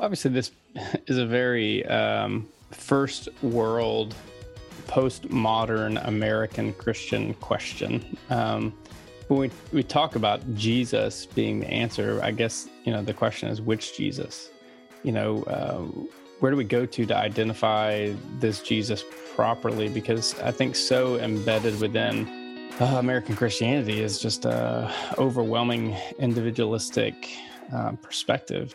Obviously, this is a very um, first world, postmodern American Christian question. Um, when we, we talk about Jesus being the answer, I guess, you know, the question is which Jesus? You know, uh, where do we go to to identify this Jesus properly? Because I think so embedded within uh, American Christianity is just a overwhelming individualistic uh, perspective.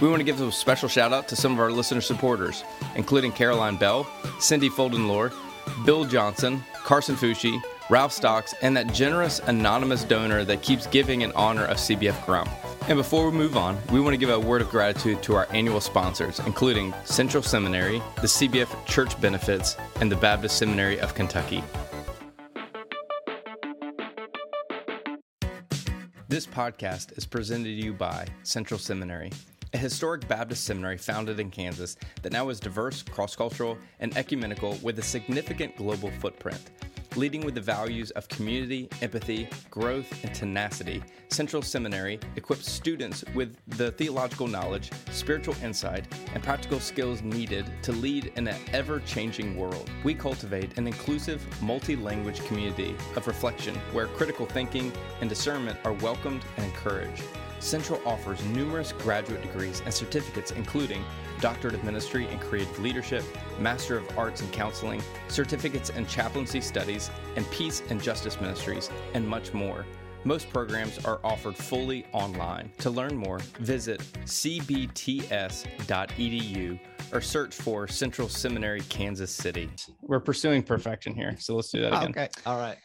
We want to give a special shout out to some of our listener supporters, including Caroline Bell, Cindy Foldenlore, Bill Johnson, Carson Fushi, Ralph Stocks, and that generous anonymous donor that keeps giving in honor of CBF Grump. And before we move on, we want to give a word of gratitude to our annual sponsors, including Central Seminary, the CBF Church Benefits, and the Baptist Seminary of Kentucky. This podcast is presented to you by Central Seminary a historic Baptist seminary founded in Kansas that now is diverse, cross cultural, and ecumenical with a significant global footprint. Leading with the values of community, empathy, growth, and tenacity, Central Seminary equips students with the theological knowledge, spiritual insight, and practical skills needed to lead in an ever changing world. We cultivate an inclusive, multi language community of reflection where critical thinking and discernment are welcomed and encouraged. Central offers numerous graduate degrees and certificates, including Doctorate of Ministry and Creative Leadership, Master of Arts in Counseling, certificates in chaplaincy studies, and Peace and Justice Ministries, and much more. Most programs are offered fully online. To learn more, visit cbts.edu or search for Central Seminary, Kansas City. We're pursuing perfection here, so let's do that again. Okay. All right.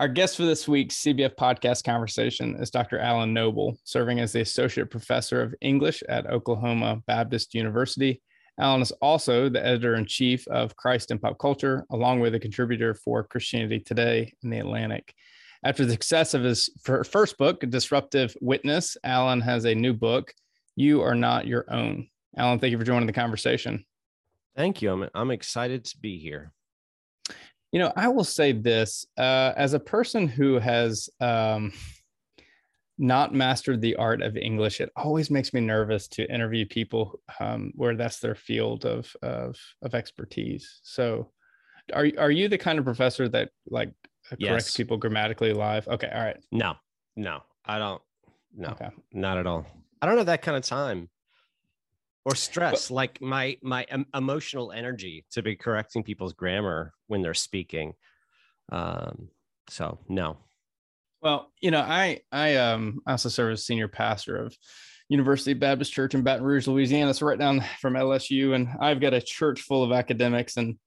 Our guest for this week's CBF podcast conversation is Dr. Alan Noble, serving as the Associate Professor of English at Oklahoma Baptist University. Alan is also the editor in chief of Christ and Pop Culture, along with a contributor for Christianity Today in the Atlantic. After the success of his first book, Disruptive Witness, Alan has a new book, You Are Not Your Own. Alan, thank you for joining the conversation. Thank you. I'm, I'm excited to be here. You know, I will say this uh, as a person who has um, not mastered the art of English, it always makes me nervous to interview people um, where that's their field of, of, of expertise. So, are are you the kind of professor that like corrects yes. people grammatically live? Okay, all right. No, no, I don't. No, okay. not at all. I don't have that kind of time or stress but, like my my emotional energy to be correcting people's grammar when they're speaking. Um so no. Well you know i i um I also serve as senior pastor of university baptist church in baton rouge louisiana. So right down from lsu and i've got a church full of academics and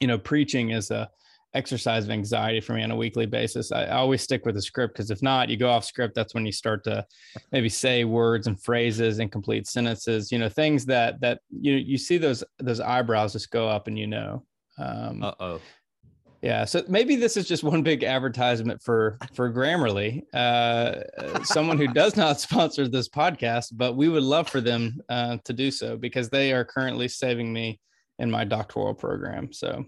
you know preaching is a exercise of anxiety for me on a weekly basis. I, I always stick with the script because if not, you go off script. That's when you start to maybe say words and phrases, incomplete sentences. You know, things that that you you see those those eyebrows just go up, and you know. Um, uh oh. Yeah, so maybe this is just one big advertisement for for Grammarly, uh, someone who does not sponsor this podcast, but we would love for them uh, to do so because they are currently saving me in my doctoral program. So,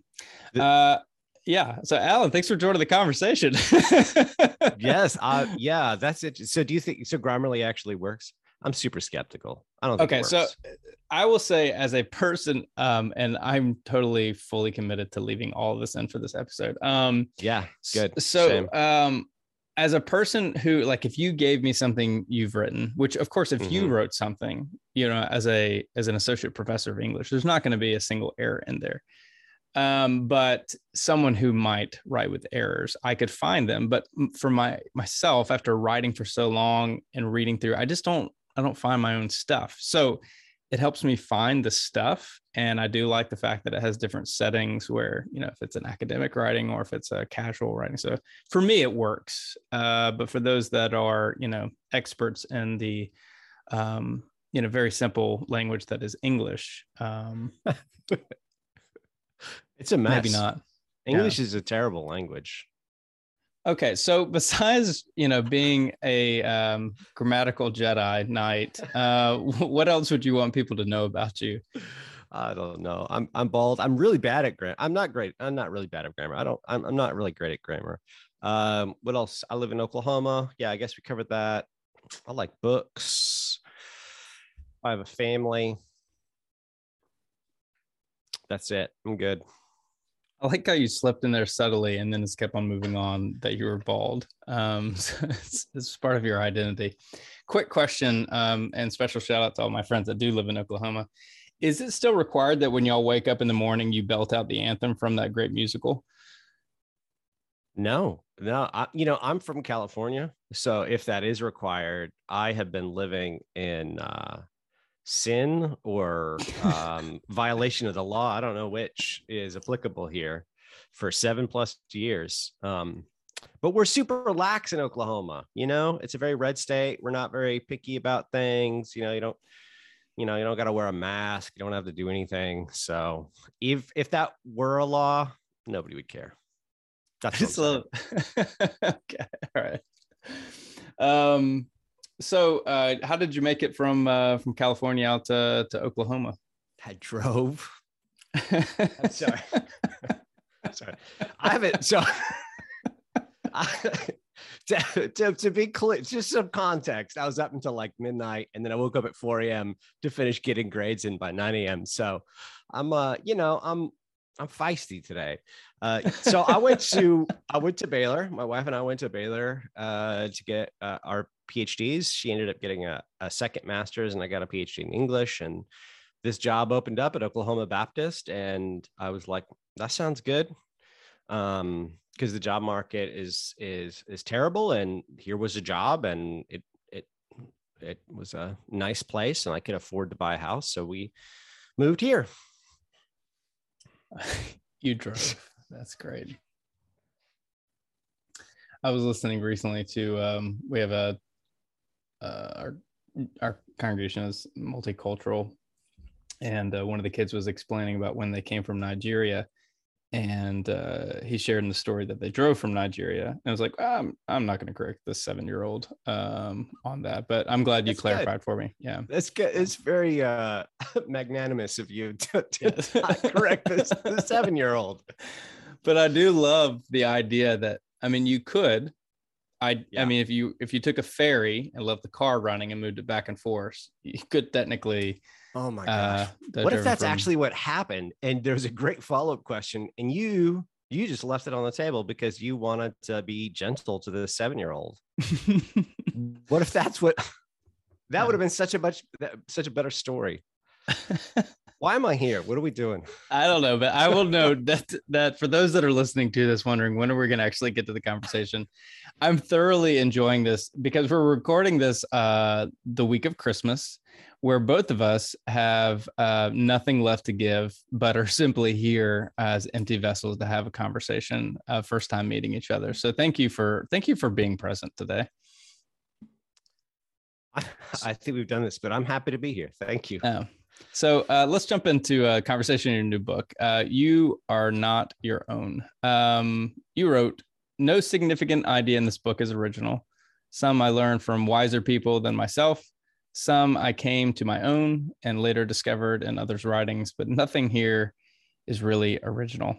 uh, yeah. So, Alan, thanks for joining the conversation. yes. Uh, yeah, that's it. So, do you think so? Grammarly actually works? I'm super skeptical. I don't. okay, so I will say, as a person, um, and I'm totally fully committed to leaving all of this in for this episode. Um, yeah, good. So, Same. um, as a person who, like, if you gave me something you've written, which, of course, if mm-hmm. you wrote something, you know, as a as an associate professor of English, there's not going to be a single error in there um, but someone who might write with errors i could find them but for my myself after writing for so long and reading through i just don't i don't find my own stuff. So it helps me find the stuff and i do like the fact that it has different settings where you know if it's an academic writing or if it's a casual writing. So for me it works uh, but for those that are you know experts in the um, you know very simple language that is english um, It's a mess. Maybe not. English yeah. is a terrible language. Okay, so besides you know being a um, grammatical Jedi Knight, uh, what else would you want people to know about you? I don't know. I'm I'm bald. I'm really bad at grammar. I'm not great. I'm not really bad at grammar. I don't. I'm, I'm not really great at grammar. Um, what else? I live in Oklahoma. Yeah, I guess we covered that. I like books. I have a family. That's it. I'm good. I like how you slipped in there subtly and then it's kept on moving on that you were bald. Um, so it's, it's, part of your identity. Quick question um, and special shout out to all my friends that do live in Oklahoma. Is it still required that when y'all wake up in the morning, you belt out the anthem from that great musical? No, no. I, you know, I'm from California. So if that is required, I have been living in uh, sin or um, violation of the law. I don't know which is applicable here for seven plus years. Um, but we're super lax in Oklahoma. You know, it's a very red state. We're not very picky about things. You know, you don't, you know, you don't got to wear a mask. You don't have to do anything. So if if that were a law, nobody would care. That's just a okay. All right. Um, so, uh, how did you make it from uh, from California out to, to Oklahoma? I drove. I'm sorry. I'm sorry. I haven't. So, I, to, to, to, be clear, just some context, I was up until like midnight, and then I woke up at 4 a.m. to finish getting grades in by 9 a.m. So, I'm uh, you know, I'm I'm feisty today. Uh, so I went to I went to Baylor. My wife and I went to Baylor uh, to get uh, our PhDs. She ended up getting a, a second master's, and I got a PhD in English. And this job opened up at Oklahoma Baptist, and I was like, "That sounds good," because um, the job market is is is terrible. And here was a job, and it it it was a nice place, and I could afford to buy a house, so we moved here. you drove. That's great. I was listening recently to um, we have a uh, our our congregation is multicultural, and uh, one of the kids was explaining about when they came from Nigeria, and uh, he shared in the story that they drove from Nigeria. And I was like, I'm I'm not going to correct the seven year old um, on that, but I'm glad you That's clarified good. for me. Yeah, that's good. It's very uh, magnanimous of you to, to yes. correct this the seven year old. But I do love the idea that I mean, you could I yeah. I mean, if you if you took a ferry and left the car running and moved it back and forth, you could technically. Oh my gosh! Uh, what if that's from... actually what happened? And there's a great follow up question, and you you just left it on the table because you wanted to be gentle to the seven year old. what if that's what? That would have been such a much such a better story. Why am I here? What are we doing? I don't know, but I will note that that for those that are listening to this, wondering when are we going to actually get to the conversation, I'm thoroughly enjoying this because we're recording this uh, the week of Christmas, where both of us have uh, nothing left to give, but are simply here as empty vessels to have a conversation. Uh, first time meeting each other, so thank you for thank you for being present today. I, I think we've done this, but I'm happy to be here. Thank you. Oh. So uh, let's jump into a conversation in your new book. Uh, you are not your own. Um, you wrote, No significant idea in this book is original. Some I learned from wiser people than myself. Some I came to my own and later discovered in others' writings, but nothing here is really original.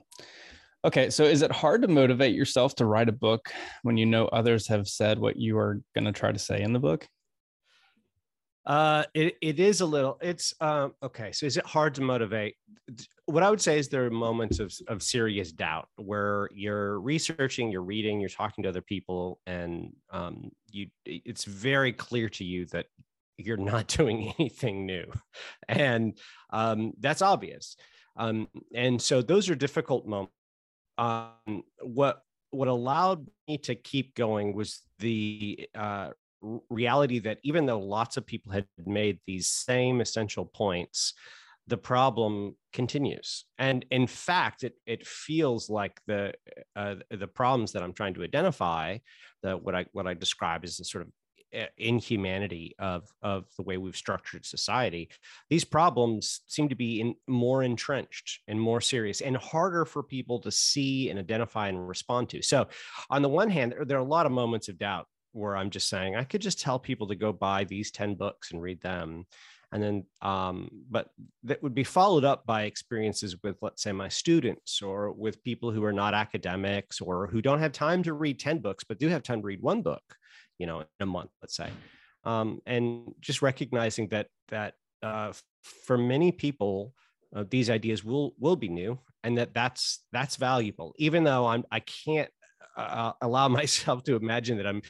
Okay, so is it hard to motivate yourself to write a book when you know others have said what you are going to try to say in the book? Uh, it, it is a little, it's, um, okay. So is it hard to motivate? What I would say is there are moments of, of serious doubt where you're researching, you're reading, you're talking to other people, and um, you, it's very clear to you that you're not doing anything new. And um, that's obvious. Um, and so those are difficult moments. Um, what what allowed me to keep going was the uh, reality that even though lots of people had made these same essential points, the problem continues. And in fact, it it feels like the uh, the problems that I'm trying to identify, the, what I what I describe as the sort of uh, inhumanity of of the way we've structured society these problems seem to be in, more entrenched and more serious and harder for people to see and identify and respond to so on the one hand there, there are a lot of moments of doubt where i'm just saying i could just tell people to go buy these 10 books and read them. And then um, but that would be followed up by experiences with let's say my students or with people who are not academics or who don't have time to read 10 books but do have time to read one book you know in a month let's say. Um, and just recognizing that that uh, for many people uh, these ideas will will be new and that that's that's valuable. Even though i'm i can't uh, allow myself to imagine that i'm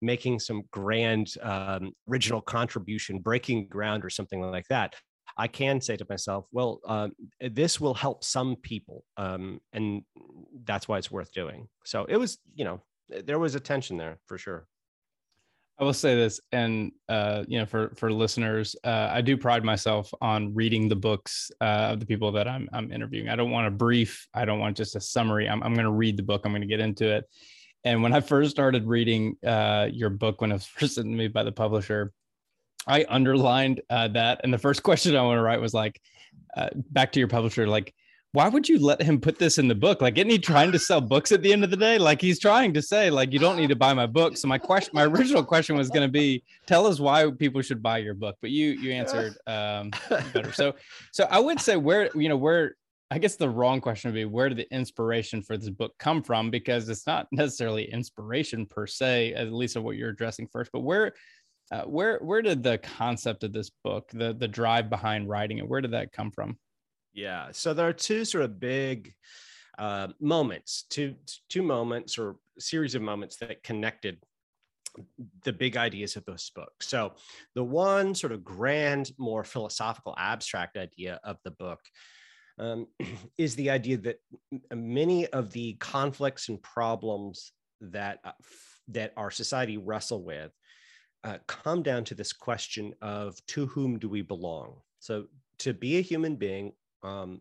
making some grand um, original contribution breaking ground or something like that. I can say to myself well um, this will help some people um, and that's why it's worth doing. So it was you know there was a tension there for sure I will say this, and uh, you know, for for listeners, uh, I do pride myself on reading the books uh, of the people that I'm I'm interviewing. I don't want a brief. I don't want just a summary. I'm I'm going to read the book. I'm going to get into it. And when I first started reading uh, your book, when it was first sent to me by the publisher, I underlined uh, that. And the first question I want to write was like, uh, back to your publisher, like why would you let him put this in the book? Like, isn't he trying to sell books at the end of the day? Like, he's trying to say, like, you don't need to buy my book. So my question, my original question was going to be, tell us why people should buy your book. But you you answered um, better. So so I would say where you know where I guess the wrong question would be where did the inspiration for this book come from? Because it's not necessarily inspiration per se, at least of what you're addressing first. But where uh, where where did the concept of this book, the the drive behind writing it, where did that come from? Yeah. So there are two sort of big uh, moments, two two moments or series of moments that connected the big ideas of this book. So the one sort of grand, more philosophical, abstract idea of the book um, is the idea that many of the conflicts and problems that uh, that our society wrestle with uh, come down to this question of to whom do we belong? So to be a human being um,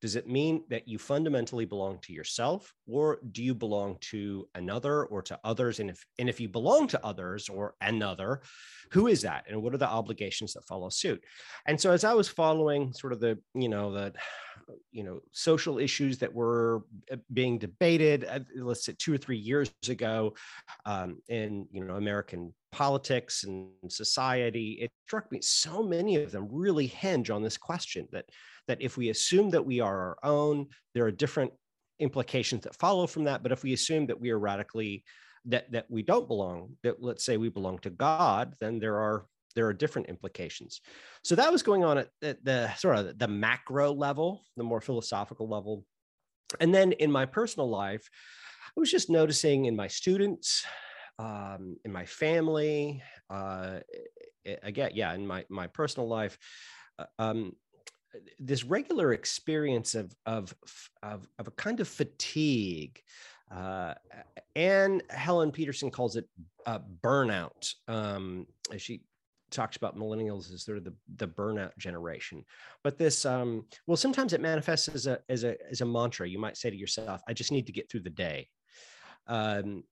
does it mean that you fundamentally belong to yourself or do you belong to another or to others? And if and if you belong to others or another who is that? And what are the obligations that follow suit? And so as i was following sort of the you know the you know social issues that were uh, being debated uh, let's say two or three years ago um, in you know american politics and society it struck me so many of them really hinge on this question that that if we assume that we are our own, there are different implications that follow from that. But if we assume that we are radically that that we don't belong, that let's say we belong to God, then there are there are different implications. So that was going on at, at the sort of the macro level, the more philosophical level. And then in my personal life, I was just noticing in my students, um, in my family, uh, again, yeah, in my my personal life, uh, um, this regular experience of of of, of a kind of fatigue uh, and helen Petersen calls it uh, burnout. Um, she talks about millennials as sort of the, the burnout generation. But this um, well sometimes it manifests as a as a as a mantra. You might say to yourself i just need to get through the day. Um,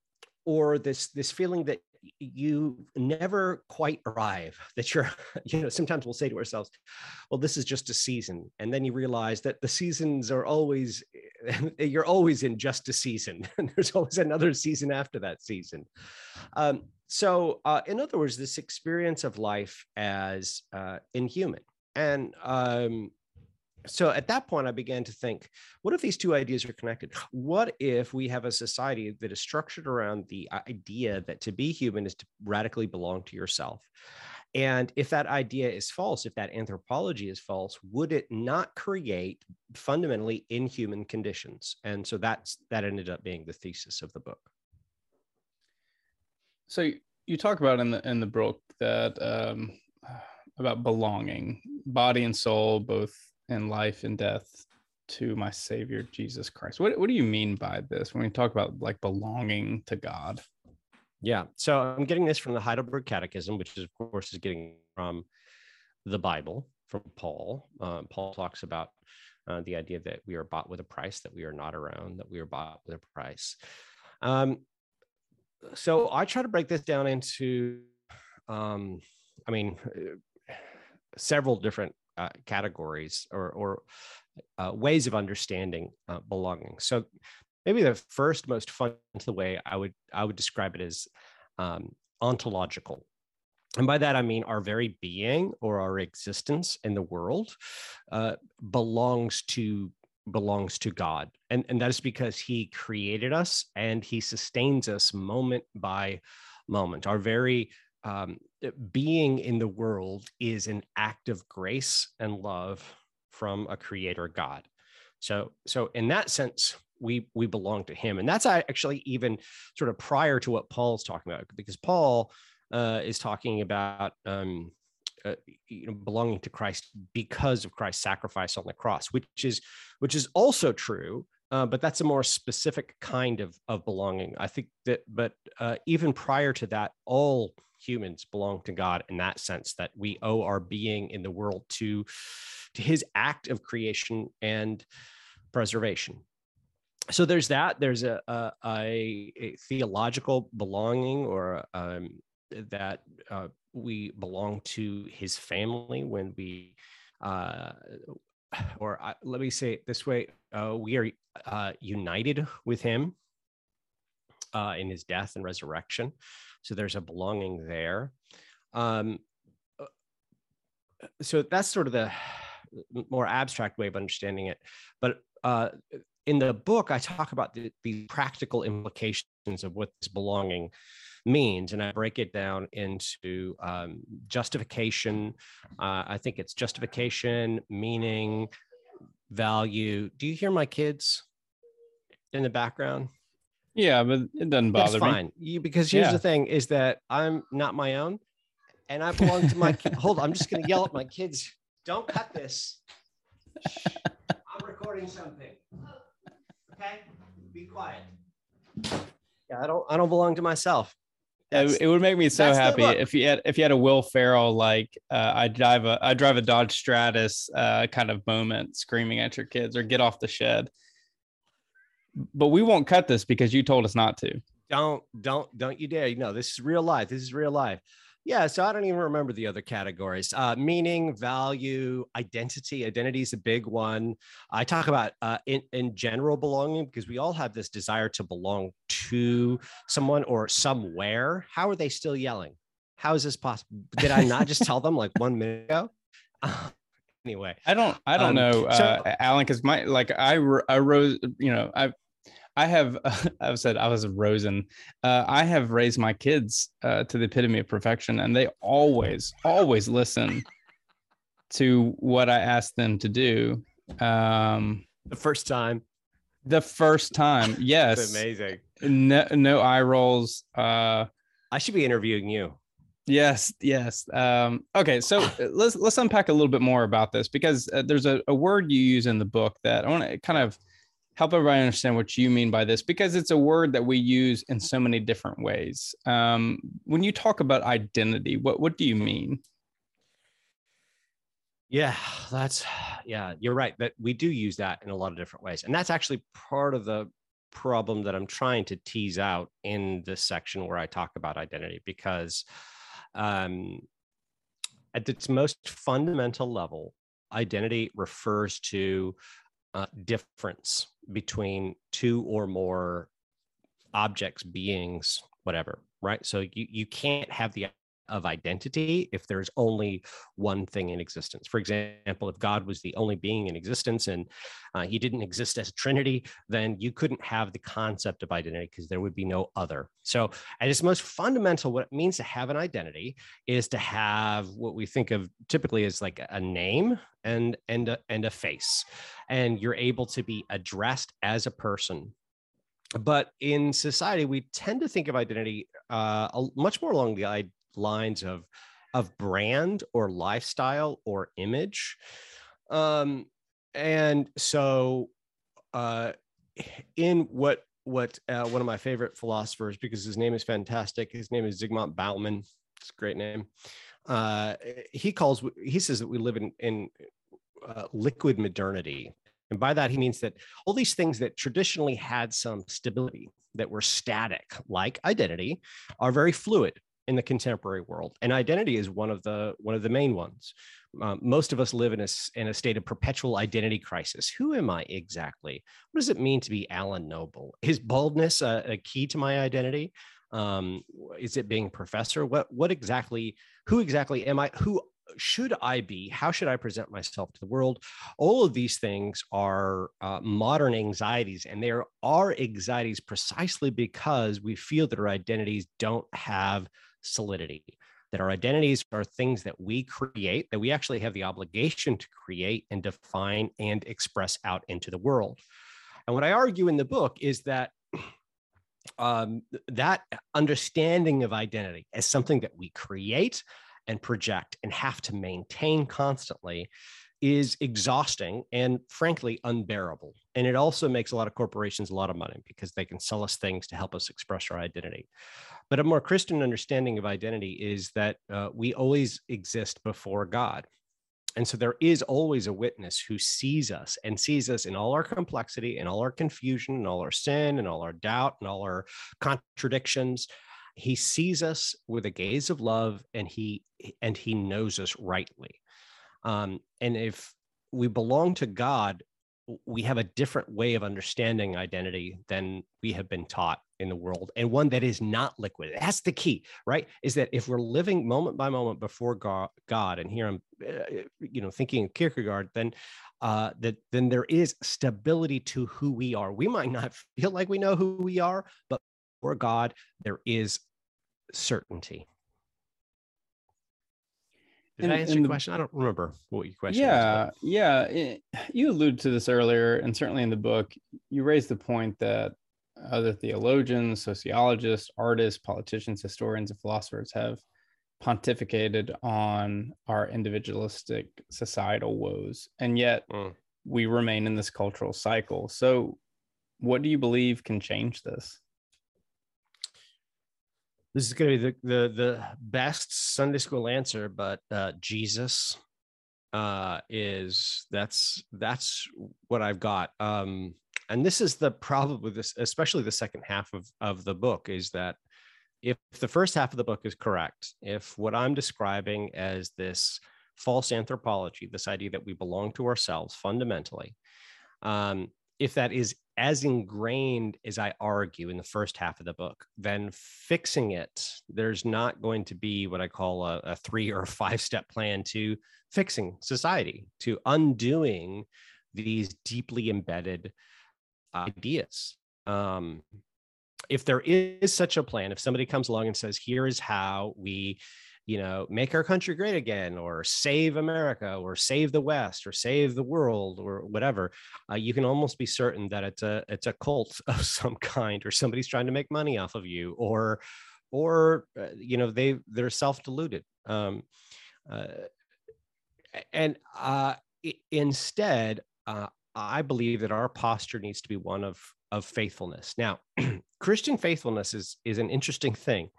or this this feeling that you never quite arrive that you're you know sometimes we'll say to ourselves well this is just a season and then you realize that the seasons are always you're always in just a season and there's always another season after that season. Um, so uh, in other words this experience of life as uh, inhuman. And um, so at that point i began to think what if these two ideas are connected what if we have a society that is structured around the idea that to be human is to radically belong to yourself And if that idea is false, if that anthropology is false, would it not create fundamentally inhuman conditions? And so that's that ended up being the thesis of the book. So you talk about in the in the book that um, about belonging, body and soul, both in life and death, to my Savior Jesus Christ. What what do you mean by this when we talk about like belonging to God? Yeah. So I'm getting this from the Heidelberg Catechism, which is, of course is getting from the Bible from Paul. Um, Paul talks about uh, the idea that we are bought with a price, that we are not own, that we are bought with a price. Um, so I try to break this down into, um, I mean, several different uh, categories or, or uh, ways of understanding uh, belonging. So maybe the first most fundamental way I would I would describe it as um, ontological. And by that, I mean our very being or our existence in the world uh, belongs to belongs to God. And, and that is because he created us and he sustains us moment by moment. Our very um, being in the world is an act of grace and love from a creator God. So, so in that sense, we we belong to him and that's actually even sort of prior to what paul's talking about because paul uh, is talking about um, uh, you know belonging to christ because of christ's sacrifice on the cross which is which is also true uh, but that's a more specific kind of of belonging. I think that but uh, even prior to that all humans belong to god in that sense that we owe our being in the world to to his act of creation and preservation. So there's that. There's a, a, a theological belonging or um, that uh, we belong to his family when we uh, or let me say it this way uh, we are uh, united with him uh, in his death and resurrection. So there's a belonging there. Um, uh, so that's sort of the more abstract way of understanding it. But in the book, I talk about the, the practical implications of what this belonging means, and I break it down into um, justification. Uh, I think it's justification, meaning, value. Do you hear my kids in the background? Yeah, but it doesn't bother That's fine. me. You, because here's yeah. the thing: is that I'm not my own, and I belong to my. Hold, on, I'm just going to yell at my kids. Don't cut this. I'm recording something. Okay, be quiet. Yeah, I don't. I don't belong to myself. That's, it would make me so happy if you had if you had a Will Ferrell like uh, I drive a I drive a Dodge Stratus uh, kind of moment, screaming at your kids or get off the shed. But we won't cut this because you told us not to. Don't don't don't you dare! No, this is real life. This is real life. Yeah, so I don't even remember the other categories. Uh, meaning, value, identity. Identity is a big one. I talk about uh, in, in general belonging because we all have this desire to belong to someone or somewhere. How are they still yelling? How is this possible? Did I not just tell them like one minute ago? anyway, I don't, I don't um, know, uh, so, Alan, because my like I, I rose, you know, I I have I've said I was a Rosen. Uh, I have raised my kids uh, to the epitome of perfection, and they always always listen to what I ask them to do. Um, the first time. The first time, yes. That's amazing. No, no eye rolls. Uh, I should be interviewing you. Yes, yes. Um, okay, so uh, let's let's unpack a little bit more about this because uh, there's a, a word you use in the book that I want to kind of help everybody understand what you mean by this because it's a word that we use in so many different ways. Um, when you talk about identity, what what do you mean? Yeah, that's yeah, you're right. That we do use that in a lot of different ways, and that's actually part of the problem that I'm trying to tease out in this section where I talk about identity because um, at its most fundamental level, identity refers to uh, difference between two or more objects, beings, whatever, right? So you, you can't have the of identity if there's only one thing in existence. For example, if God was the only being in existence and uh, he didn't exist as a trinity, then you couldn't have the concept of identity because there would be no other. So, at its most fundamental, what it means to have an identity is to have what we think of typically as like a name and and a, and a face, and you're able to be addressed as a person but in society we tend to think of identity uh, much more along the lines of of brand or lifestyle or image. Um, and so uh, in what what uh, one of my favorite philosophers because his name is fantastic his name is zygmunt bauman it's a great name uh, he calls he says that we live in in uh, liquid modernity. And by that, he means that all these things that traditionally had some stability, that were static, like identity, are very fluid in the contemporary world. And identity is one of the one of the main ones. Um, most of us live in a, in a state of perpetual identity crisis. Who am I exactly? What does it mean to be Alan Noble? Is baldness a, a key to my identity? Um, is it being professor? What what exactly? Who exactly am I? Who should I be? How should I present myself to the world? All of these things are uh, modern anxieties, and there are anxieties precisely because we feel that our identities don't have solidity, that our identities are things that we create, that we actually have the obligation to create and define and express out into the world. And what I argue in the book is that um, that understanding of identity as something that we create and project and have to maintain constantly is exhausting and frankly unbearable. And it also makes a lot of corporations a lot of money because they can sell us things to help us express our identity. But a more Christian understanding of identity is that uh, we always exist before God. And so there is always a witness who sees us and sees us in all our complexity and all our confusion and all our sin and all our doubt and all our contradictions he sees us with a gaze of love and he and he knows us rightly um, and if we belong to god we have a different way of understanding identity than we have been taught in the world and one that is not liquid. That's the key right? Is that if we're living moment by moment before god, and here i'm uh, you know thinking of kierkegaard then uh, that then there is stability to who we are. We might not feel like we know who we are but for god there is certainty. Did and, I answer your the, question? I don't remember what your question yeah, was. Yeah, it, you alluded to this earlier, and certainly in the book, you raised the point that other theologians, sociologists, artists, politicians, historians, and philosophers have pontificated on our individualistic societal woes. And yet mm. we remain in this cultural cycle. So, what do you believe can change this? This is going to be the, the the best Sunday school answer, but uh, Jesus uh, is that's that's what I've got. Um, and this is the problem with this, especially the second half of of the book, is that if the first half of the book is correct, if what I'm describing as this false anthropology, this idea that we belong to ourselves fundamentally, um, if that is as ingrained as I argue in the first half of the book, then fixing it, there's not going to be what I call a, a three or five step plan to fixing society, to undoing these deeply embedded ideas. Um, if there is such a plan, if somebody comes along and says, here is how we you know, make our country great again, or save America, or save the West, or save the world, or whatever, uh, you can almost be certain that it's a it's a cult of some kind, or somebody's trying to make money off of you, or or uh, you know they they're self deluded. Um, uh, and uh, instead, uh, I believe that our posture needs to be one of of faithfulness. Now, Christian faithfulness is is an interesting thing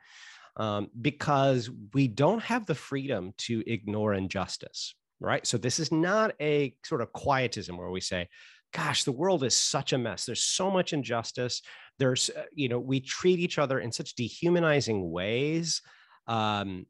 um, because we don't have the freedom to ignore injustice, right? So this is not a sort of quietism where we say, gosh, the world is such a mess. There's so much injustice. There's, uh, you know, we treat each other in such dehumanizing ways. Um,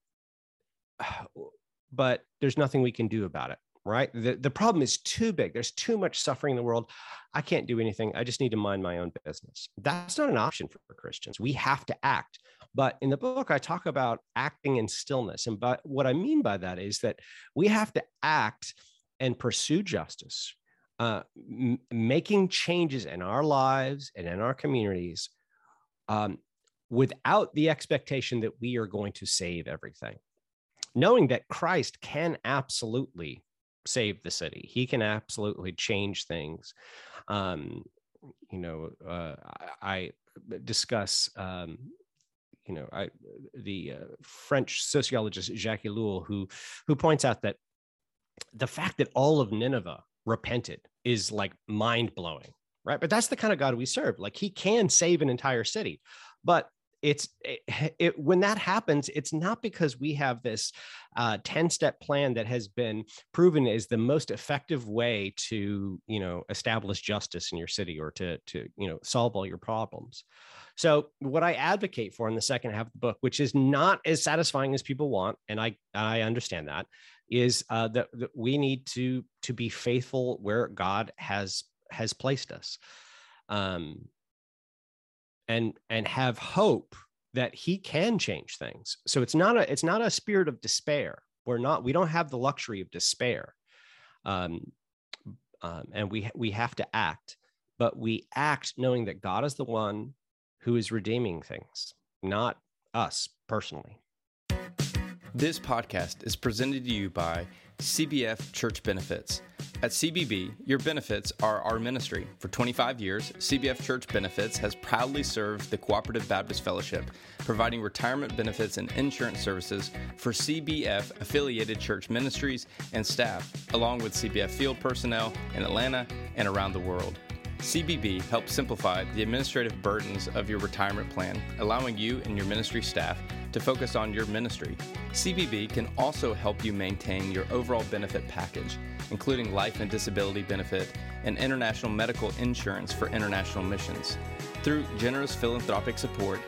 but there's nothing we can do about it. right? The, the problem is too big. There's too much suffering in the world. I can't do anything. I just need to mind my own business. That's not an option for Christians. We have to act. But in the book, I talk about acting in stillness. And but what I mean by that is that we have to act and pursue justice, uh, m- making changes in our lives and in our communities um, without the expectation that we are going to save everything knowing that Christ can absolutely save the city. He can absolutely change things. Um, you know, uh, I, discuss, um, you know, I, the uh, French sociologist Jacques Ellul, who who points out that the fact that all of Nineveh repented is like mind blowing, right? But that's the kind of God we serve. Like He can save an entire city, but it's it, it, when that happens it's not because we have this 10 uh, step plan that has been proven is the most effective way to you know establish justice in your city or to to you know solve all your problems so what i advocate for in the second half of the book which is not as satisfying as people want and i i understand that is uh, that, that we need to to be faithful where god has has placed us. Um and and have hope that he can change things. So it's not a it's not a spirit of despair. We're not we don't have the luxury of despair. Um, um, and we we have to act but we act knowing that god is the one who is redeeming things not us personally this podcast is presented to you by cbf church benefits at CBB, your benefits are our ministry. For 25 years, CBF Church Benefits has proudly served the Cooperative Baptist Fellowship, providing retirement benefits and insurance services for CBF affiliated church ministries and staff, along with CBF field personnel in Atlanta and around the world. CBB helps simplify the administrative burdens of your retirement plan, allowing you and your ministry staff to focus on your ministry. CBB can also help you maintain your overall benefit package including life and disability benefit and international medical insurance for international missions. Through generous philanthropic support,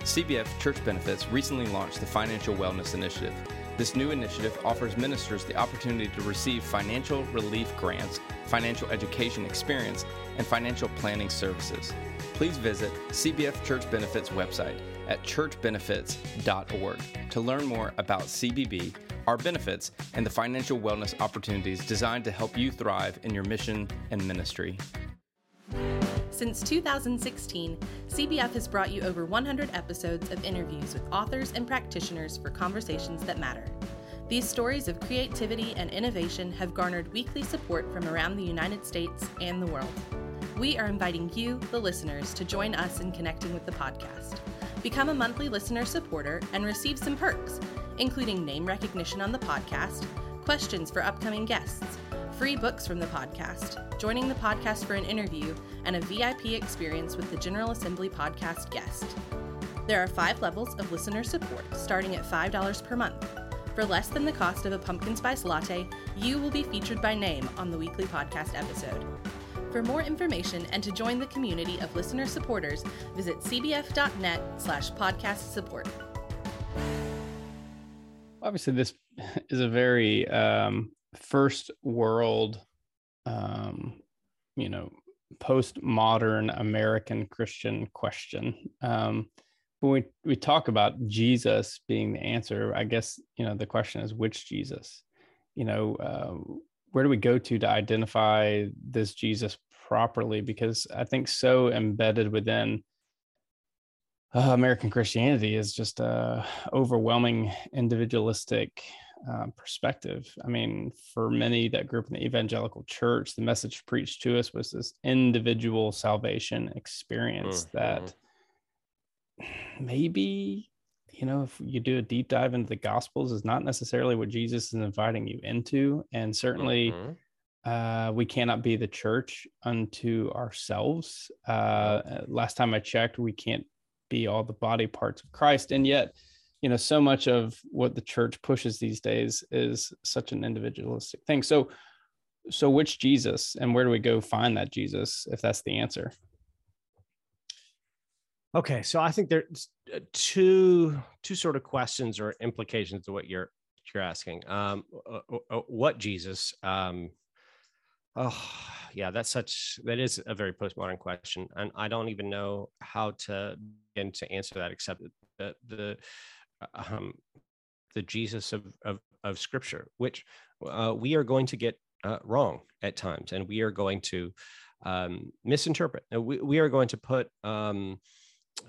CBF Church Benefits recently launched the Financial Wellness Initiative. This new initiative offers ministers the opportunity to receive financial relief grants, financial education experience, and financial planning services. Please visit CBF Church Benefits website at churchbenefits.org to learn more about CBB our benefits, and the financial wellness opportunities designed to help you thrive in your mission and ministry. Since 2016, CBF has brought you over 100 episodes of interviews with authors and practitioners for conversations that matter. These stories of creativity and innovation have garnered weekly support from around the United States and the world. We are inviting you, the listeners, to join us in connecting with the podcast. Become a monthly listener supporter and receive some perks, including name recognition on the podcast, questions for upcoming guests, free books from the podcast, joining the podcast for an interview, and a VIP experience with the General Assembly podcast guest. There are five levels of listener support, starting at $5 per month. For less than the cost of a pumpkin spice latte, you will be featured by name on the weekly podcast episode. For more information and to join the community of listener supporters, visit cbf.net slash podcast support obviously this is a very um, first world um, you know postmodern american christian question um, when we, we talk about jesus being the answer i guess you know the question is which jesus you know uh, where do we go to to identify this jesus properly because i think so embedded within uh, American Christianity is just a overwhelming individualistic uh, perspective. I mean, for many that grew up in the evangelical church, the message preached to us was this individual salvation experience mm-hmm. that maybe you know if you do a deep dive into the gospels is not necessarily what jesus is inviting you into and certainly mm-hmm. uh, we cannot be the church unto ourselves uh, last time i checked we can't be all the body parts of Christ. And yet, you know, so much of what the church pushes these days is such an individualistic thing. So, so which Jesus and where do we go find that Jesus if that's the answer? Okay, so I think there's uh, two two sort of questions or implications to what you're you're asking. Um, uh, uh, what Jesus? Um, oh, yeah, that's such that is a very postmodern question, and I don't even know how to begin to answer that except the the um, the Jesus of of, of Scripture, which uh, we are going to get uh, wrong at times, and we are going to um, misinterpret. We, we are going to put um,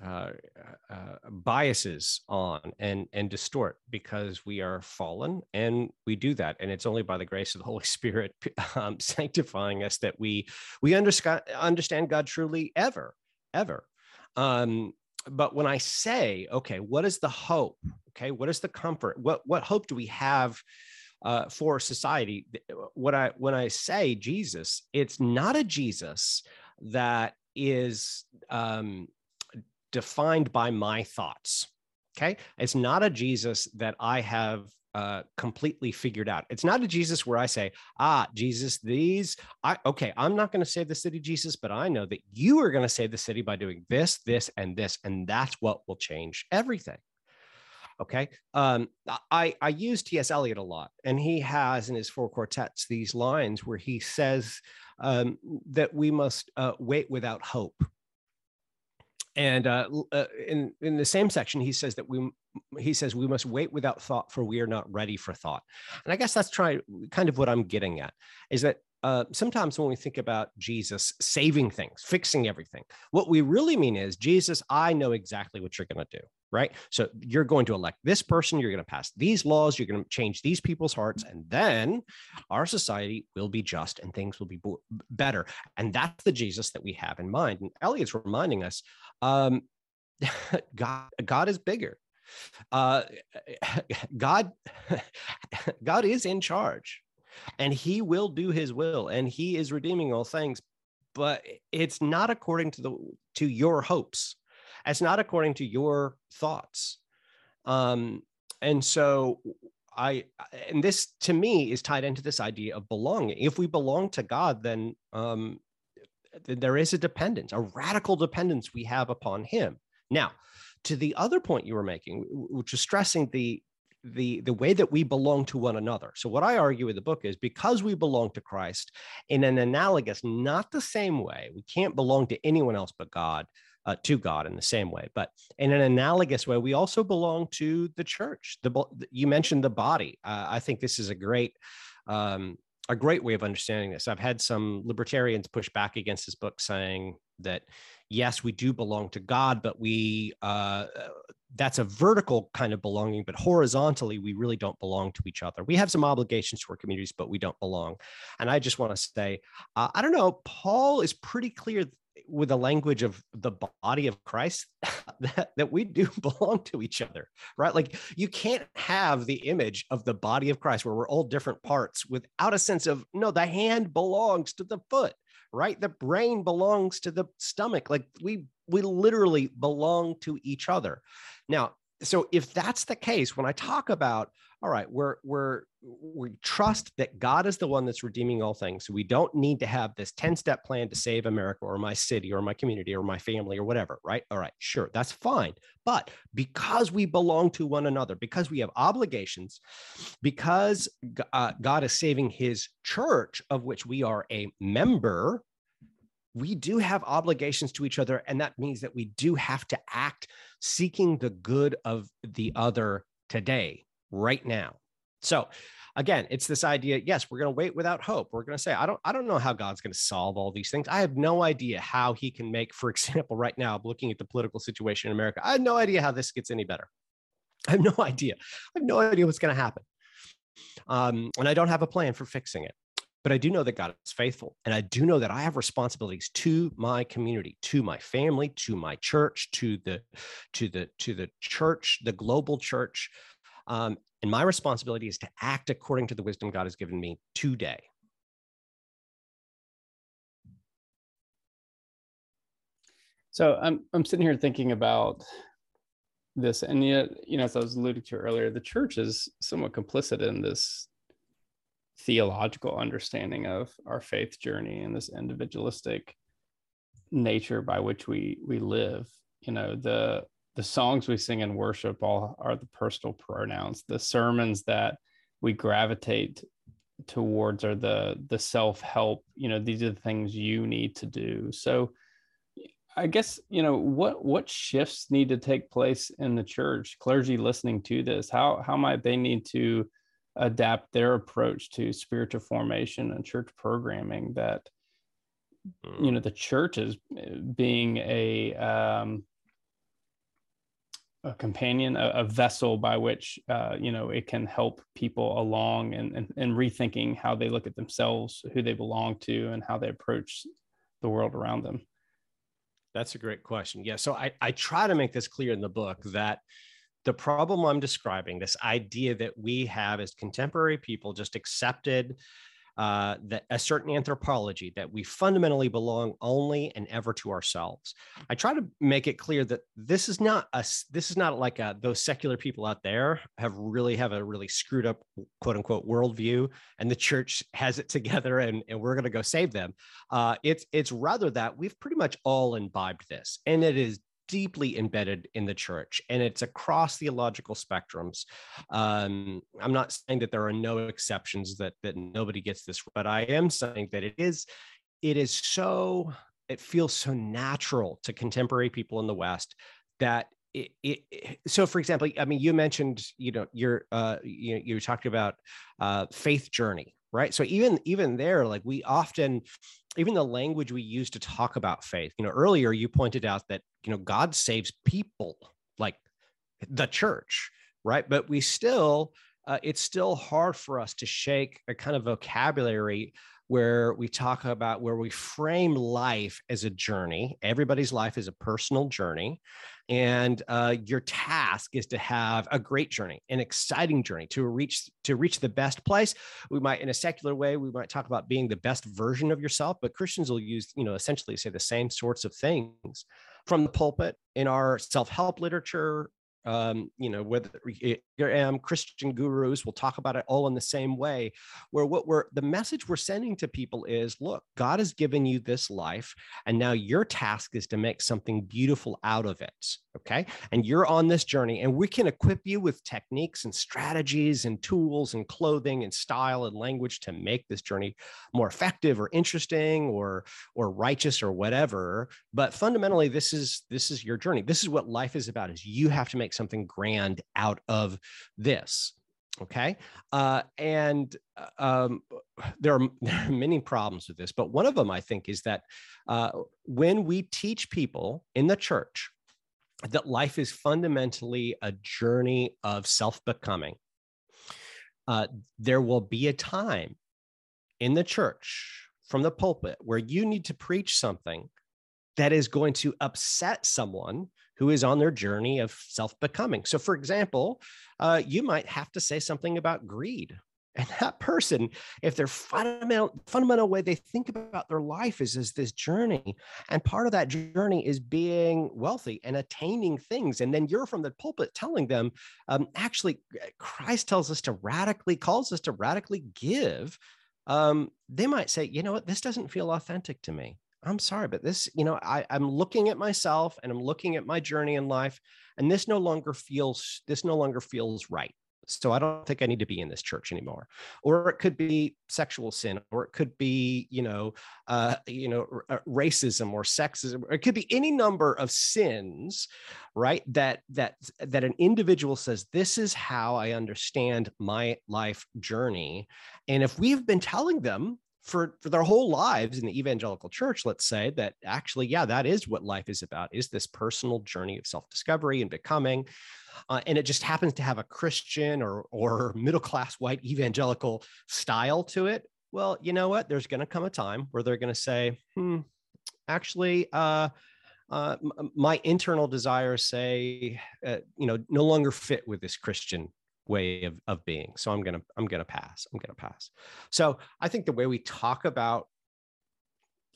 uh, uh, biases on and and distort because we are fallen and we do that and it's only by the grace of the holy spirit um, sanctifying us that we we understand understand god truly ever ever. Um, but when i say okay what is the hope? Okay what is the comfort? What what hope do we have uh, for society? What i when i say jesus it's not a jesus that is um, defined by my thoughts. Okay. It's not a Jesus that I have uh, completely figured out. It's not a Jesus where I say, ah, Jesus, these, I, okay, I'm not going to save the city, Jesus, but I know that you are going to save the city by doing this, this, and this. And that's what will change everything. Okay. Um, I, I use T.S. Eliot a lot, and he has in his four quartets these lines where he says um, that we must uh, wait without hope and uh, uh, in in the same section he says that we he says we must wait without thought for we are not ready for thought. And i guess that's try kind of what i'm getting at is that uh, sometimes when we think about Jesus saving things, fixing everything, what we really mean is, Jesus, I know exactly what you're going to do, right? So you're going to elect this person, you're going to pass these laws, you're going to change these people's hearts, and then our society will be just and things will be better. And that's the Jesus that we have in mind. And Eliot's reminding us um, God, God is bigger. Uh, God, God is in charge, and He will do His will, and He is redeeming all things. But it's not according to the to your hopes. It's not according to your thoughts. Um, and so I and this to me is tied into this idea of belonging. If we belong to God, then um, there is a dependence, a radical dependence we have upon him. Now, to the other point you were making, which is stressing the the the way that we belong to one another. So what I argue in the book is because we belong to Christ in an analogous, not the same way, we can't belong to anyone else but God. Uh, to God in the same way, but in an analogous way, we also belong to the church. The you mentioned the body. Uh, I think this is a great um, a great way of understanding this. I've had some libertarians push back against this book, saying that yes, we do belong to God, but we uh, that's a vertical kind of belonging, but horizontally, we really don't belong to each other. We have some obligations to our communities, but we don't belong. And I just want to say, uh, I don't know, Paul is pretty clear with the language of the body of Christ that, that we do belong to each other, right? Like you can't have the image of the body of Christ where we're all different parts without a sense of no, the hand belongs to the foot, right? The brain belongs to the stomach. Like we we literally belong to each other. Now, so if that's the case, when I talk about all right, we're we're we trust that God is the one that's redeeming all things. We don't need to have this 10-step plan to save America or my city or my community or my family or whatever, right? All right, sure, that's fine. But because we belong to one another, because we have obligations, because uh, God is saving his church of which we are a member, we do have obligations to each other and that means that we do have to act seeking the good of the other today right now. So again, it's this idea, yes, we're going to wait without hope. We're going to say, I don't I don't know how God's going to solve all these things. I have no idea how he can make for example right now looking at the political situation in America. I have no idea how this gets any better. I have no idea. I have no idea what's going to happen. Um, and I don't have a plan for fixing it. But I do know that God is faithful. And I do know that I have responsibilities to my community, to my family, to my church, to the to the to the church, the global church, um, and my responsibility is to act according to the wisdom God has given me today. So I'm I'm sitting here thinking about this, and yet, you know, as I was alluding to earlier, the church is somewhat complicit in this theological understanding of our faith journey and this individualistic nature by which we we live. You know, the the songs we sing in worship all are the personal pronouns. The sermons that we gravitate towards are the the self-help you know these are the things you need to do. So i guess you know what what shifts need to take place in the church? Clergy listening to this how how might they need to adapt their approach to spiritual formation and church programming that you know the church is eh, being a um, a companion, a, a vessel by which uh, you know it can help people along and, and and rethinking how they look at themselves, who they belong to, and how they approach the world around them. That's a great question. Yeah, so I I try to make this clear in the book that the problem I'm describing, this idea that we have as contemporary people just accepted uh, that a certain anthropology that we fundamentally belong only and ever to ourselves. I try to make it clear that this is not us. This is not like a, those secular people out there have really have a really screwed up quote unquote worldview, and the church has it together, and, and we're going to go save them. Uh, it's it's rather that we've pretty much all imbibed this, and it is deeply embedded in the church and it's across theological spectrums. Um, i'm not saying that there are no exceptions that that nobody gets this but i am saying that it is it is so it feels so natural to contemporary people in the west that it, it, so for example i mean you mentioned you know you're uh you, you talked about uh faith journey right? So even even there like we often even the language we use to talk about faith you know earlier you pointed out that you know god saves people like the church right? But we still uh, it's still hard for us to shake a kind of vocabulary where we talk about where we frame life as a journey. Everybody's life is a personal journey. And uh, your task is to have a great journey, an exciting journey to reach to reach the best place. We might, in a secular way, we might talk about being the best version of yourself, but Christians will use, you know, essentially say the same sorts of things from the pulpit in our self-help literature um, you know, whether am Christian gurus will talk about it all in the same way, where what we're the message we're sending to people is look, God has given you this life, and now your task is to make something beautiful out of it. Okay. And you're on this journey, and we can equip you with techniques and strategies and tools and clothing and style and language to make this journey more effective or interesting or or righteous or whatever. But fundamentally, this is this is your journey. This is what life is about, is you have to make something grand out of this okay? Uh, and uh, um, there, are, there are many problems with this but one of them i think is that uh, when we teach people in the church that life is fundamentally a journey of self-becoming uh, there will be a time in the church from the pulpit where you need to preach something that is going to upset someone who is on their journey of self becoming. So, for example, uh, you might have to say something about greed. And that person, if their fundamental fundamental way they think about their life is is this journey, and part of that journey is being wealthy and attaining things, and then you're from the pulpit telling them, um, actually, Christ tells us to radically calls us to radically give. Um, they might say, you know what, this doesn't feel authentic to me. I'm sorry, but this, you know, I, I'm looking at myself and I'm looking at my journey in life, and this no longer feels this no longer feels right. So I don't think I need to be in this church anymore. Or it could be sexual sin, or it could be, you know, uh, you know, r- uh, racism or sexism. Or it could be any number of sins, right? That that that an individual says, "This is how I understand my life journey," and if we've been telling them for, for their whole lives in the evangelical church, let's say that actually, yeah, that is what life is about, is this personal journey of self-discovery and becoming. Uh, and it just happens to have a Christian or, or middle-class white evangelical style to it. Well, you know what? There's going to come a time where they're going to say, hmm, actually, uh, uh, my internal desires say, uh, you know, no longer fit with this Christian way of, of being. So I'm gonna I'm gonna pass. I'm gonna pass. So I think the way we talk about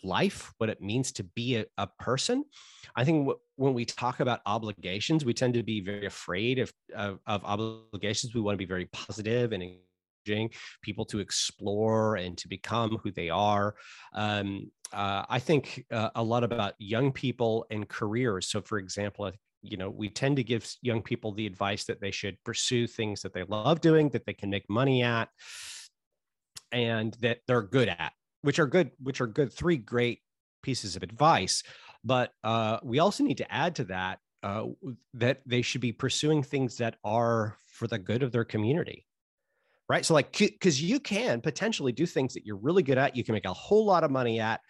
life, what it means to be a, a person, I think w- when we talk about obligations, we tend to be very afraid of, of, of obligations. We want to be very positive and encouraging people to explore and to become who they are. Um, uh, I think uh, a lot about young people and careers. So, for example, you know we tend to give young people the advice that they should pursue things that they love doing that they can make money at and that they're good at which are good which are good three great pieces of advice. But uh, we also need to add to that uh, that they should be pursuing things that are for the good of their community right? So like because you can potentially do things that you're really good at you can make a whole lot of money at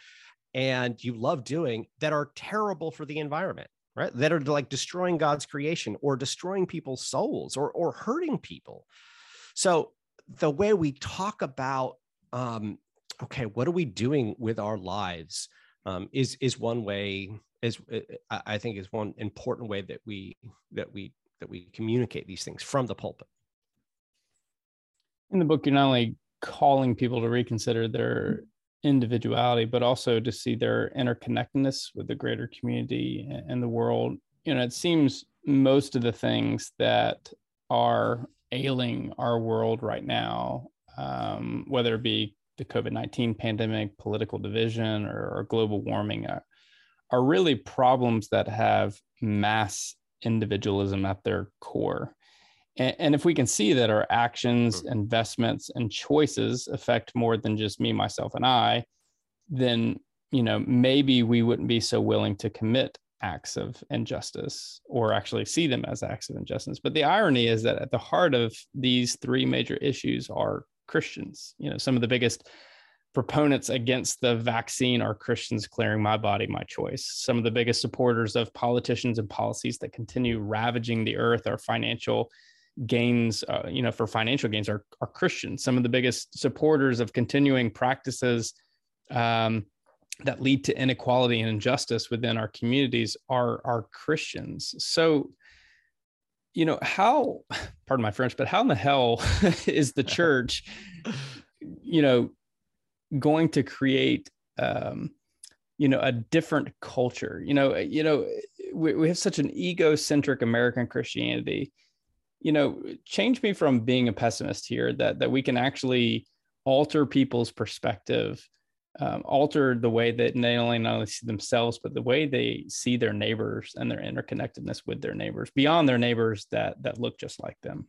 and you love doing that are terrible for the environment right that are like destroying god's creation or destroying people's souls or or hurting people. So the way we talk about um, okay what are we doing with our lives um, is is one way is uh, i think is one important way that we that we that we communicate these things from the pulpit. In the book you're not only calling people to reconsider their individuality, but also to see their interconnectedness with the greater community and the world. You know, it seems most of the things that are ailing our world right now, um, whether it be the COVID 19 pandemic, political division, or, or global warming, uh, are really problems that have mass individualism at their core. And, and if we can see that our actions, hmm. investments, and choices affect more than just me, myself, and I, then you know maybe we wouldn't be so willing to commit acts of injustice or actually see them as acts of injustice. But the irony is that at the heart of these three major issues are Christians. You know, some of the biggest proponents against the vaccine are Christians clearing my body, my choice. Some of the biggest supporters of politicians and policies that continue ravaging the earth are financial gains, uh, you know, for financial gains are, are Christians. Some of the biggest supporters of continuing practices um, that lead to inequality and injustice within our communities are, are Christians. So, you know, how, pardon my French, but how in the hell is the church, you know, going to create, um, you know, a different culture? You know, you know, we, we have such an egocentric American Christianity you know change me from being a pessimist here that that we can actually alter people's perspective um, alter the way that they only not only see themselves but the way they see their neighbors and their interconnectedness with their neighbors beyond their neighbors that that look just like them.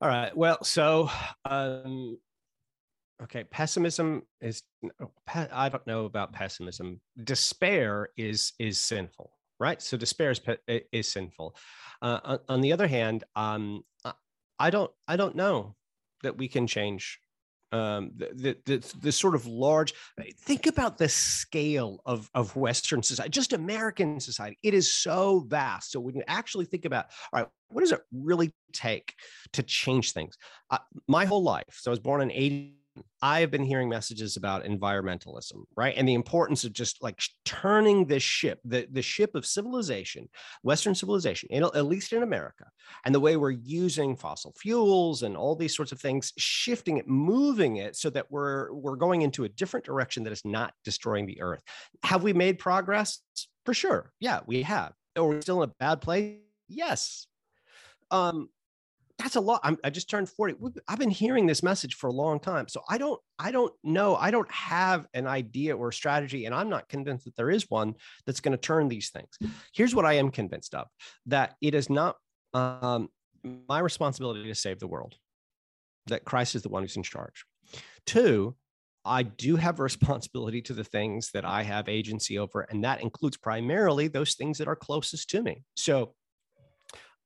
All right. Well so um okay pessimism is i don't know about pessimism. Despair is is sinful right so despair is, is sinful. Uh, on, the other hand, um, I don't I don't know that we can change um, the, the, the, sort of large think about the scale of, of western society just american society. It is so vast. So when you actually think about all right what does it really take to change things? Uh, my whole life so i was born in 80 I have been hearing messages about environmentalism, right? And the importance of just like turning this ship, the, the ship of civilization, Western civilization, in, at least in America, and the way we're using fossil fuels and all these sorts of things, shifting it, moving it so that we're, we're going into a different direction that is not destroying the earth. Have we made progress? For sure. Yeah, we have. Are we still in a bad place? Yes. Um, that's a lot. I'm, i just turned 40. I've been hearing this message for a long time. So I don't, I don't know. I don't have an idea or strategy, and I'm not convinced that there is one that's going to turn these things. Here's what I am convinced of that it is not um, my responsibility to save the world, that Christ is the one who's in charge. Two, I do have a responsibility to the things that I have agency over, and that includes primarily those things that are closest to me. So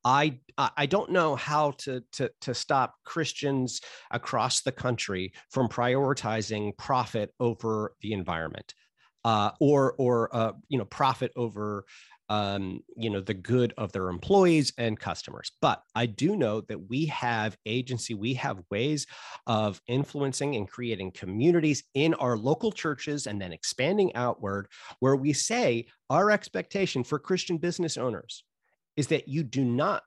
I I don't know how to to to stop Christians across the country from prioritizing profit over the environment, uh, or or uh, you know profit over um, you know the good of their employees and customers. But I do know that we have agency, we have ways of influencing and creating communities in our local churches, and then expanding outward, where we say our expectation for Christian business owners is that you do not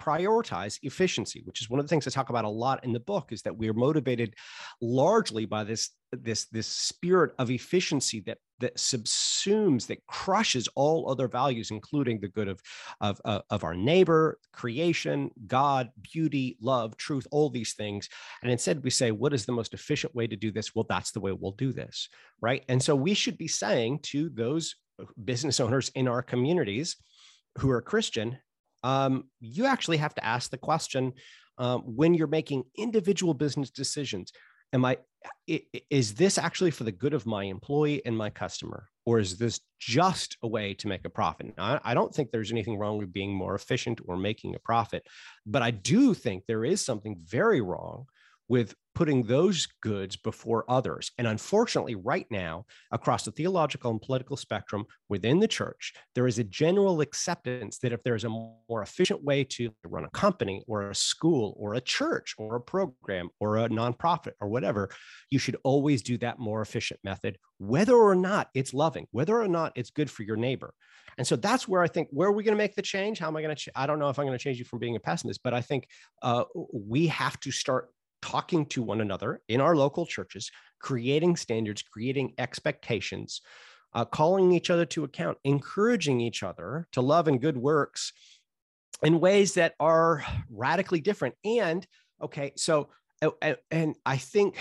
prioritize efficiency which is one of the things i talk about a lot in the book is that we're motivated largely by this this this spirit of efficiency that that subsumes that crushes all other values including the good of of uh, of our neighbor creation god beauty love truth all these things. And instead we say what is the most efficient way to do this? Well that's the way we'll do this right? And so we should be saying to those business owners in our communities who are Christian, um, you actually have to ask the question um, when you're making individual business decisions am i is this actually for the good of my employee and my customer? Or is this just a way to make a profit? Now, i don't think there's anything wrong with being more efficient or making a profit but i do think there is something very wrong with putting those goods before others. And unfortunately, right now, across the theological and political spectrum within the church, there is a general acceptance that if there's a more efficient way to run a company or a school or a church or a program or a nonprofit or whatever, you should always do that more efficient method, whether or not it's loving, whether or not it's good for your neighbor. And so that's where I think where are we going to make the change? How am I going to? Ch- I don't know if I'm going to change you from being a pessimist, but I think uh, we have to start talking to one another in our local churches, creating standards, creating expectations, uh, calling each other to account, encouraging each other to love and good works in ways that are radically different. And okay, so and I think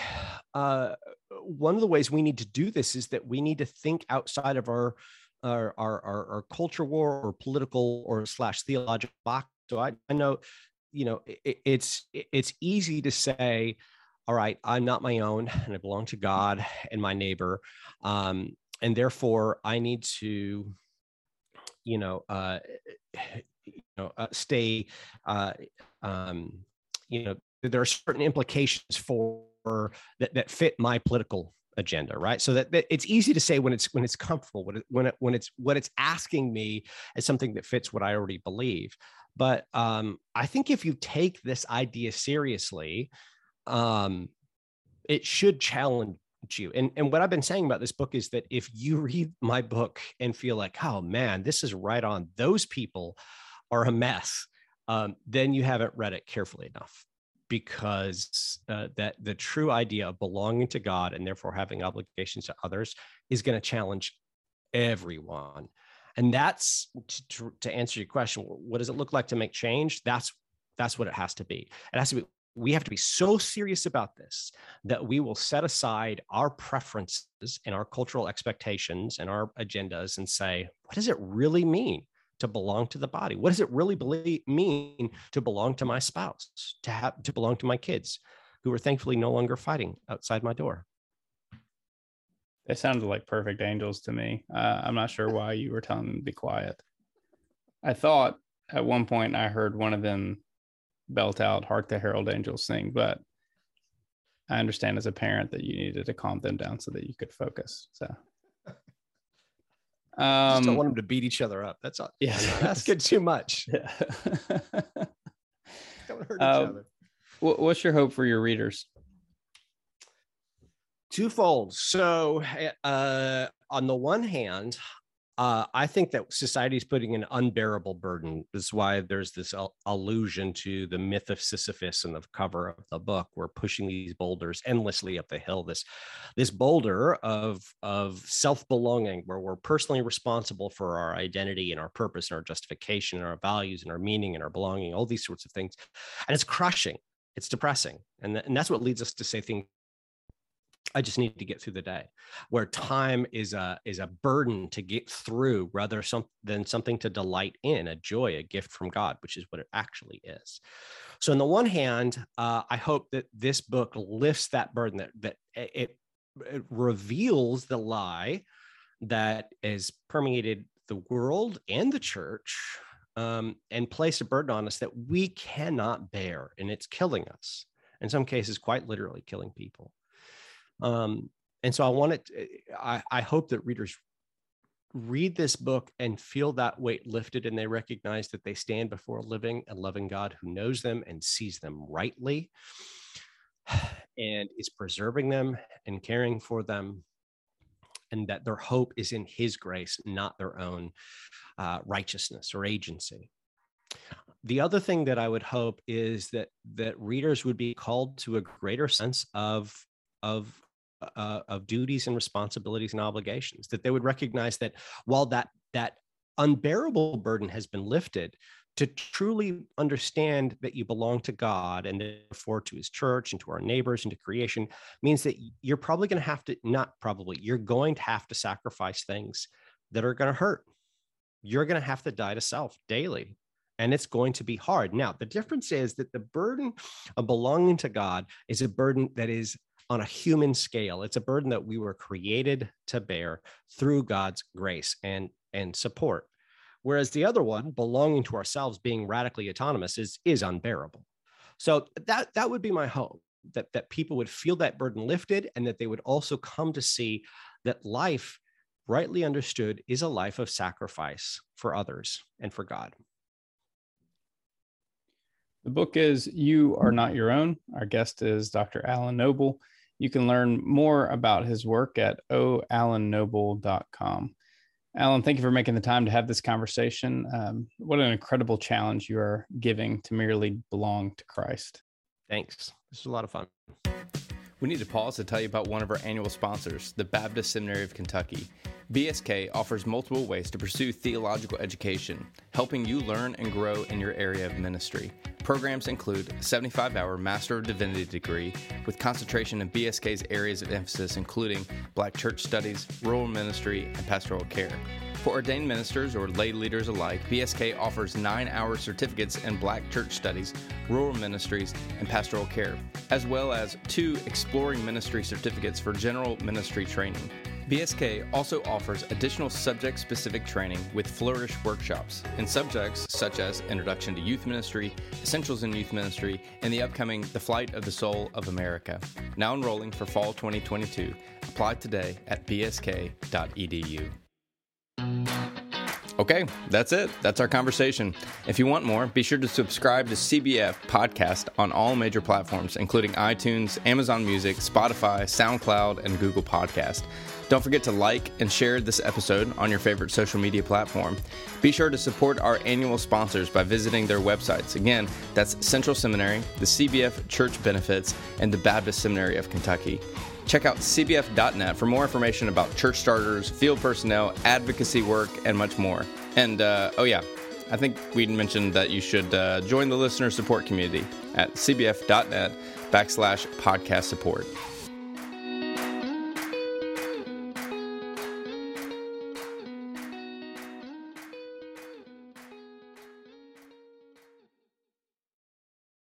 uh, one of the ways we need to do this is that we need to think outside of our our our, our, culture war or political or slash theological box. So I, I know you know it, it's it's easy to say all right i'm not my own and i belong to god and my neighbor um, and therefore i need to you know uh, you know uh, stay uh, um, you know there are certain implications for that, that fit my political agenda right? So that, that, it's easy to say when it's when it's comfortable when it, when it, when it's what it's asking me is something that fits what i already believe but um, I think if you take this idea seriously, um, it should challenge you. And, and what I've been saying about this book is that if you read my book and feel like, oh man, this is right on, those people are a mess, um, then you haven't read it carefully enough because uh, that the true idea of belonging to God and therefore having obligations to others is going to challenge everyone and that's to, to answer your question what does it look like to make change? That's that's what it has to be. It has to be we have to be so serious about this that we will set aside our preferences and our cultural expectations and our agendas and say what does it really mean to belong to the body? What does it really believe, mean to belong to my spouse to have to belong to my kids who are thankfully no longer fighting outside my door they sounded like perfect angels to me. Uh, I'm not sure why you were telling them to be quiet. I thought at one point I heard one of them belt out "Hark the Herald Angels Sing," but I understand as a parent that you needed to calm them down so that you could focus. So. Um, don't want them to beat each other up. That's all. Yeah, that's good too much. Yeah. don't hurt each uh, other. What's your hope for your readers? Twofold. So, eh, uh, on the one hand, uh, I think that society is putting an unbearable burden. This is why there's this al- allusion to the myth of Sisyphus in the cover of the book. We're pushing these boulders endlessly up the hill. This, this boulder of of self belonging, where we're personally responsible for our identity and our purpose and our justification and our values and our meaning and our belonging, all these sorts of things, and it's crushing. It's depressing, and, th- and that's what leads us to say things I just need to get through the day, where time is a is a burden to get through rather some, than something to delight in, a joy, a gift from God, which is what it actually is. So, on the one hand, uh, I hope that this book lifts that burden, that that it, it reveals the lie that has permeated the world and the church, um, and place a burden on us that we cannot bear, and it's killing us. In some cases, quite literally killing people. Um, and so I wanted, to, I, I hope that readers read this book and feel that weight lifted and they recognize that they stand before a living and loving God who knows them and sees them rightly and is preserving them and caring for them and that their hope is in his grace not their own uh, righteousness or agency. The other thing that i would hope is that that readers would be called to a greater sense of of uh, of duties and responsibilities and obligations that they would recognize that while that that unbearable burden has been lifted to truly understand that you belong to God and therefore to his church and to our neighbors and to creation means that you're probably going to have to, not probably, you're going to have to sacrifice things that are going to hurt. you're going to have to die to self daily and it's going to be hard. Now, the difference is that the burden of belonging to God is a burden that is on a human scale. It's a burden that we were created to bear through God's grace and, and support. Whereas the other one, belonging to ourselves, being radically autonomous, is, is unbearable. So that, that would be my hope that, that people would feel that burden lifted and that they would also come to see that life, rightly understood, is a life of sacrifice for others and for God. The book is You Are Not Your Own. Our guest is Dr. Alan Noble. You can learn more about his work at oalannoble.com. Alan, thank you for making the time to have this conversation. Um, what an incredible challenge you are giving to merely belong to Christ. Thanks. This was a lot of fun. We need to pause to tell you about one of our annual sponsors, the Baptist Seminary of Kentucky. BSK offers multiple ways to pursue theological education, helping you learn and grow in your area of ministry. Programs include 75 hour Master of Divinity degree with concentration in BSK's areas of emphasis, including Black church studies, rural ministry, and pastoral care. For ordained ministers or lay leaders alike, BSK offers nine hour certificates in Black church studies, rural ministries, and pastoral care, as well as two exploring ministry certificates for general ministry training. BSK also offers additional subject specific training with Flourish workshops in subjects such as Introduction to Youth Ministry, Essentials in Youth Ministry, and the upcoming The Flight of the Soul of America. Now enrolling for fall 2022. Apply today at bsk.edu. Okay, that's it. That's our conversation. If you want more, be sure to subscribe to CBF Podcast on all major platforms, including iTunes, Amazon Music, Spotify, SoundCloud, and Google Podcast. Don't forget to like and share this episode on your favorite social media platform. Be sure to support our annual sponsors by visiting their websites. Again, that's Central Seminary, the CBF Church Benefits, and the Baptist Seminary of Kentucky. Check out cbf.net for more information about church starters, field personnel, advocacy work, and much more. And uh, oh, yeah, I think we mentioned that you should uh, join the listener support community at cbf.net backslash podcast support.